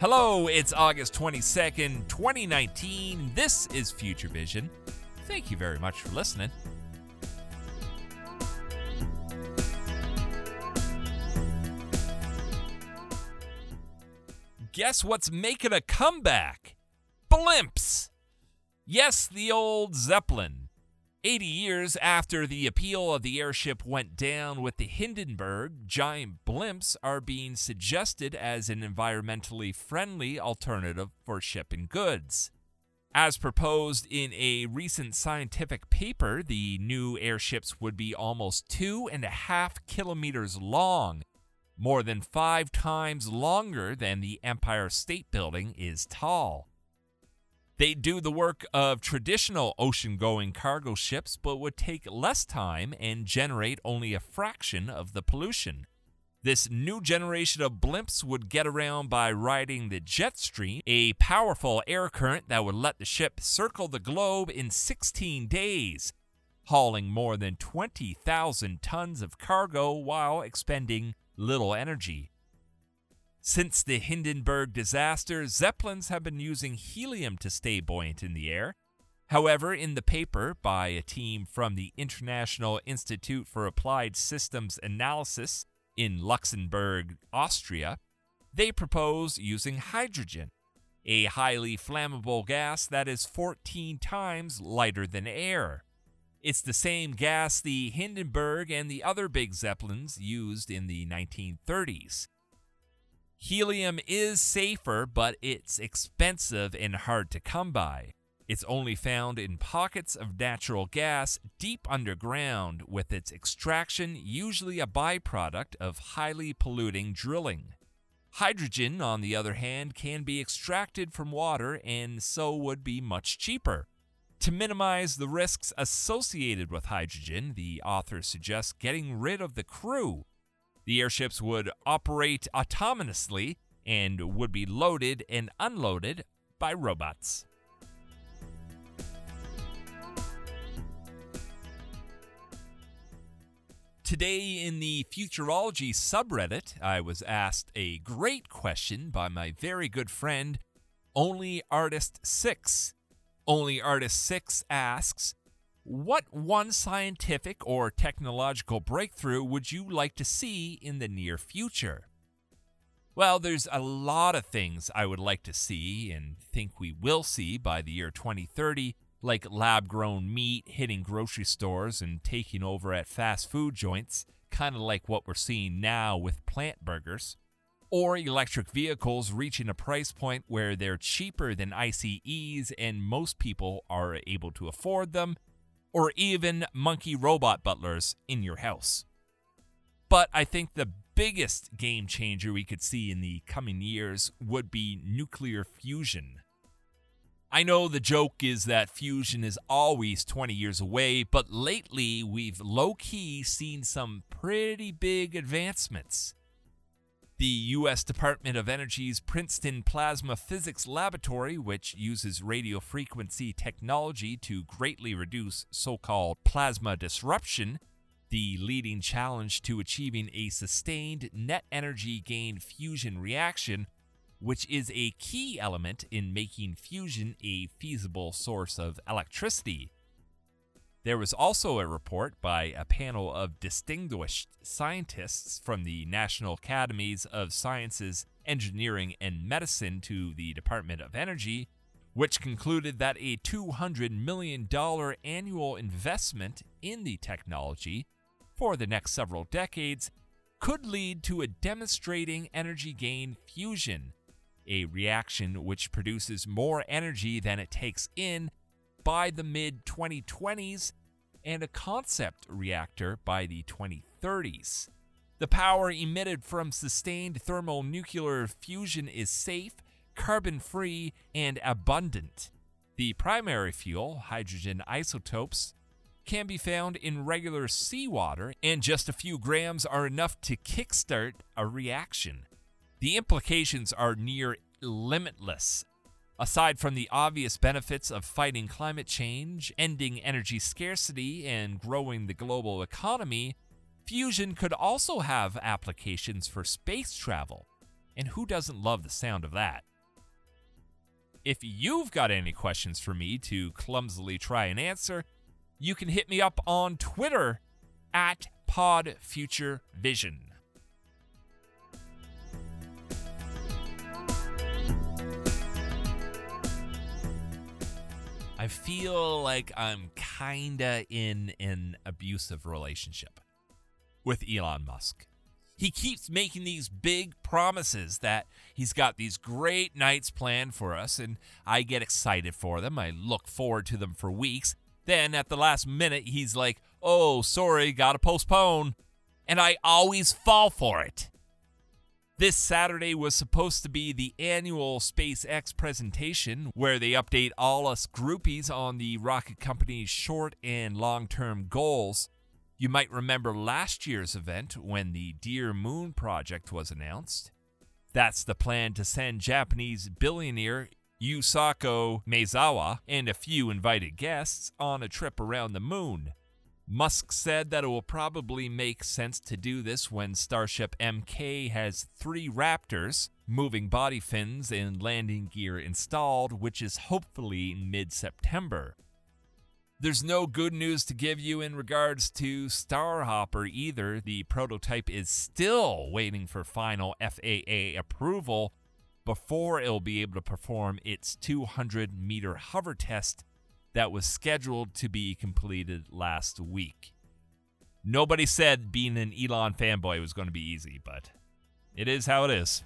Hello, it's August 22nd, 2019. This is Future Vision. Thank you very much for listening. Guess what's making a comeback? Blimps! Yes, the old Zeppelin. 80 years after the appeal of the airship went down with the Hindenburg, giant blimps are being suggested as an environmentally friendly alternative for shipping goods. As proposed in a recent scientific paper, the new airships would be almost two and a half kilometers long, more than five times longer than the Empire State Building is tall. They do the work of traditional ocean going cargo ships, but would take less time and generate only a fraction of the pollution. This new generation of blimps would get around by riding the jet stream, a powerful air current that would let the ship circle the globe in 16 days, hauling more than 20,000 tons of cargo while expending little energy. Since the Hindenburg disaster, Zeppelins have been using helium to stay buoyant in the air. However, in the paper by a team from the International Institute for Applied Systems Analysis in Laxenburg, Austria, they propose using hydrogen, a highly flammable gas that is 14 times lighter than air. It's the same gas the Hindenburg and the other big Zeppelins used in the 1930s. Helium is safer, but it's expensive and hard to come by. It's only found in pockets of natural gas deep underground, with its extraction usually a byproduct of highly polluting drilling. Hydrogen, on the other hand, can be extracted from water and so would be much cheaper. To minimize the risks associated with hydrogen, the author suggests getting rid of the crew the airships would operate autonomously and would be loaded and unloaded by robots. Today, in the Futurology subreddit, I was asked a great question by my very good friend, Only Artist 6. Only Artist 6 asks, what one scientific or technological breakthrough would you like to see in the near future? Well, there's a lot of things I would like to see and think we will see by the year 2030, like lab grown meat hitting grocery stores and taking over at fast food joints, kind of like what we're seeing now with plant burgers. Or electric vehicles reaching a price point where they're cheaper than ICEs and most people are able to afford them or even monkey robot butlers in your house. But I think the biggest game changer we could see in the coming years would be nuclear fusion. I know the joke is that fusion is always 20 years away, but lately we've low key seen some pretty big advancements. The U.S. Department of Energy's Princeton Plasma Physics Laboratory, which uses radio frequency technology to greatly reduce so called plasma disruption, the leading challenge to achieving a sustained net energy gain fusion reaction, which is a key element in making fusion a feasible source of electricity. There was also a report by a panel of distinguished scientists from the National Academies of Sciences, Engineering, and Medicine to the Department of Energy, which concluded that a $200 million annual investment in the technology for the next several decades could lead to a demonstrating energy gain fusion, a reaction which produces more energy than it takes in by the mid 2020s and a concept reactor by the 2030s. The power emitted from sustained thermonuclear fusion is safe, carbon free, and abundant. The primary fuel, hydrogen isotopes, can be found in regular seawater, and just a few grams are enough to kickstart a reaction. The implications are near limitless Aside from the obvious benefits of fighting climate change, ending energy scarcity, and growing the global economy, fusion could also have applications for space travel. And who doesn't love the sound of that? If you've got any questions for me to clumsily try and answer, you can hit me up on Twitter at PodFutureVision. I feel like I'm kinda in an abusive relationship with Elon Musk. He keeps making these big promises that he's got these great nights planned for us, and I get excited for them. I look forward to them for weeks. Then at the last minute, he's like, oh, sorry, gotta postpone. And I always fall for it. This Saturday was supposed to be the annual SpaceX presentation where they update all us groupies on the rocket company's short and long term goals. You might remember last year's event when the Dear Moon project was announced. That's the plan to send Japanese billionaire Yusaku Maezawa and a few invited guests on a trip around the moon. Musk said that it will probably make sense to do this when Starship MK has three Raptors, moving body fins and landing gear installed, which is hopefully mid September. There's no good news to give you in regards to Starhopper either. The prototype is still waiting for final FAA approval before it'll be able to perform its 200 meter hover test that was scheduled to be completed last week. Nobody said being an Elon fanboy was going to be easy, but it is how it is.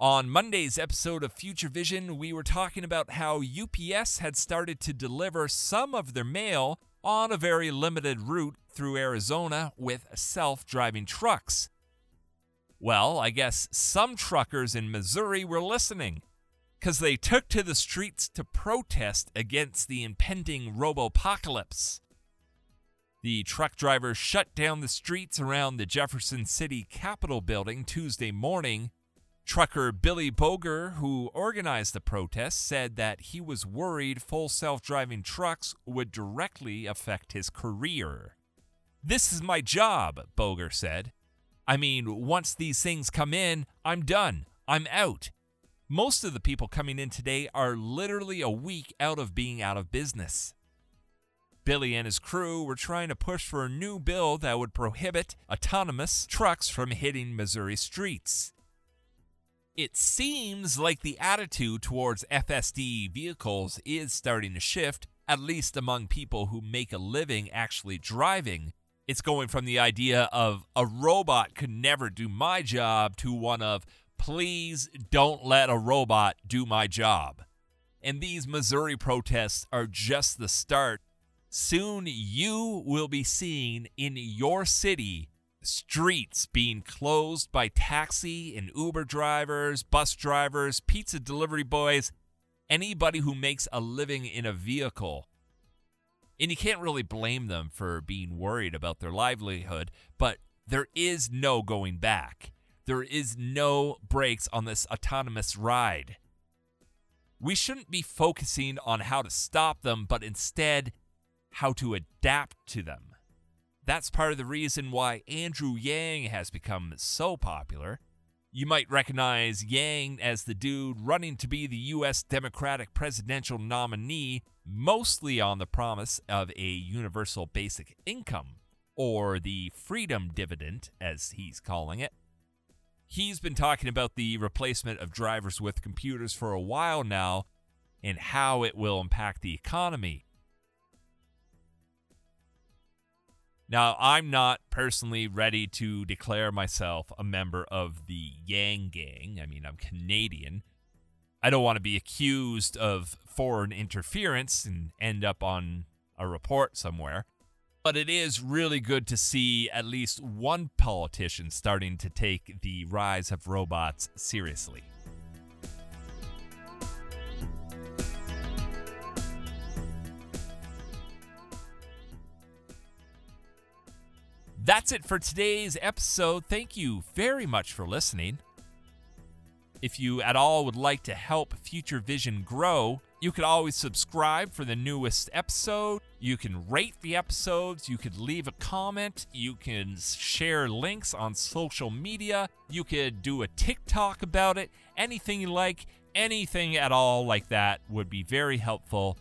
On Monday's episode of Future Vision, we were talking about how UPS had started to deliver some of their mail on a very limited route through Arizona with self driving trucks. Well, I guess some truckers in Missouri were listening because they took to the streets to protest against the impending robopocalypse. The truck drivers shut down the streets around the Jefferson City Capitol building Tuesday morning Trucker Billy Boger, who organized the protest, said that he was worried full self driving trucks would directly affect his career. This is my job, Boger said. I mean, once these things come in, I'm done. I'm out. Most of the people coming in today are literally a week out of being out of business. Billy and his crew were trying to push for a new bill that would prohibit autonomous trucks from hitting Missouri streets it seems like the attitude towards FSD vehicles is starting to shift, at least among people who make a living actually driving. It's going from the idea of a robot could never do my job to one of please don't let a robot do my job. And these Missouri protests are just the start. Soon you will be seeing in your city streets being closed by taxi and Uber drivers, bus drivers, pizza delivery boys, anybody who makes a living in a vehicle. And you can't really blame them for being worried about their livelihood, but there is no going back. There is no brakes on this autonomous ride. We shouldn't be focusing on how to stop them, but instead how to adapt to them. That's part of the reason why Andrew Yang has become so popular. You might recognize Yang as the dude running to be the U.S. Democratic presidential nominee, mostly on the promise of a universal basic income, or the freedom dividend, as he's calling it. He's been talking about the replacement of drivers with computers for a while now and how it will impact the economy. Now, I'm not personally ready to declare myself a member of the Yang Gang. I mean, I'm Canadian. I don't want to be accused of foreign interference and end up on a report somewhere. But it is really good to see at least one politician starting to take the rise of robots seriously. That's it for today's episode. Thank you very much for listening. If you at all would like to help Future Vision grow, you could always subscribe for the newest episode. You can rate the episodes. You could leave a comment. You can share links on social media. You could do a TikTok about it. Anything you like, anything at all like that would be very helpful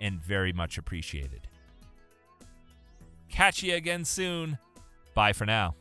and very much appreciated. Catch you again soon. Bye for now.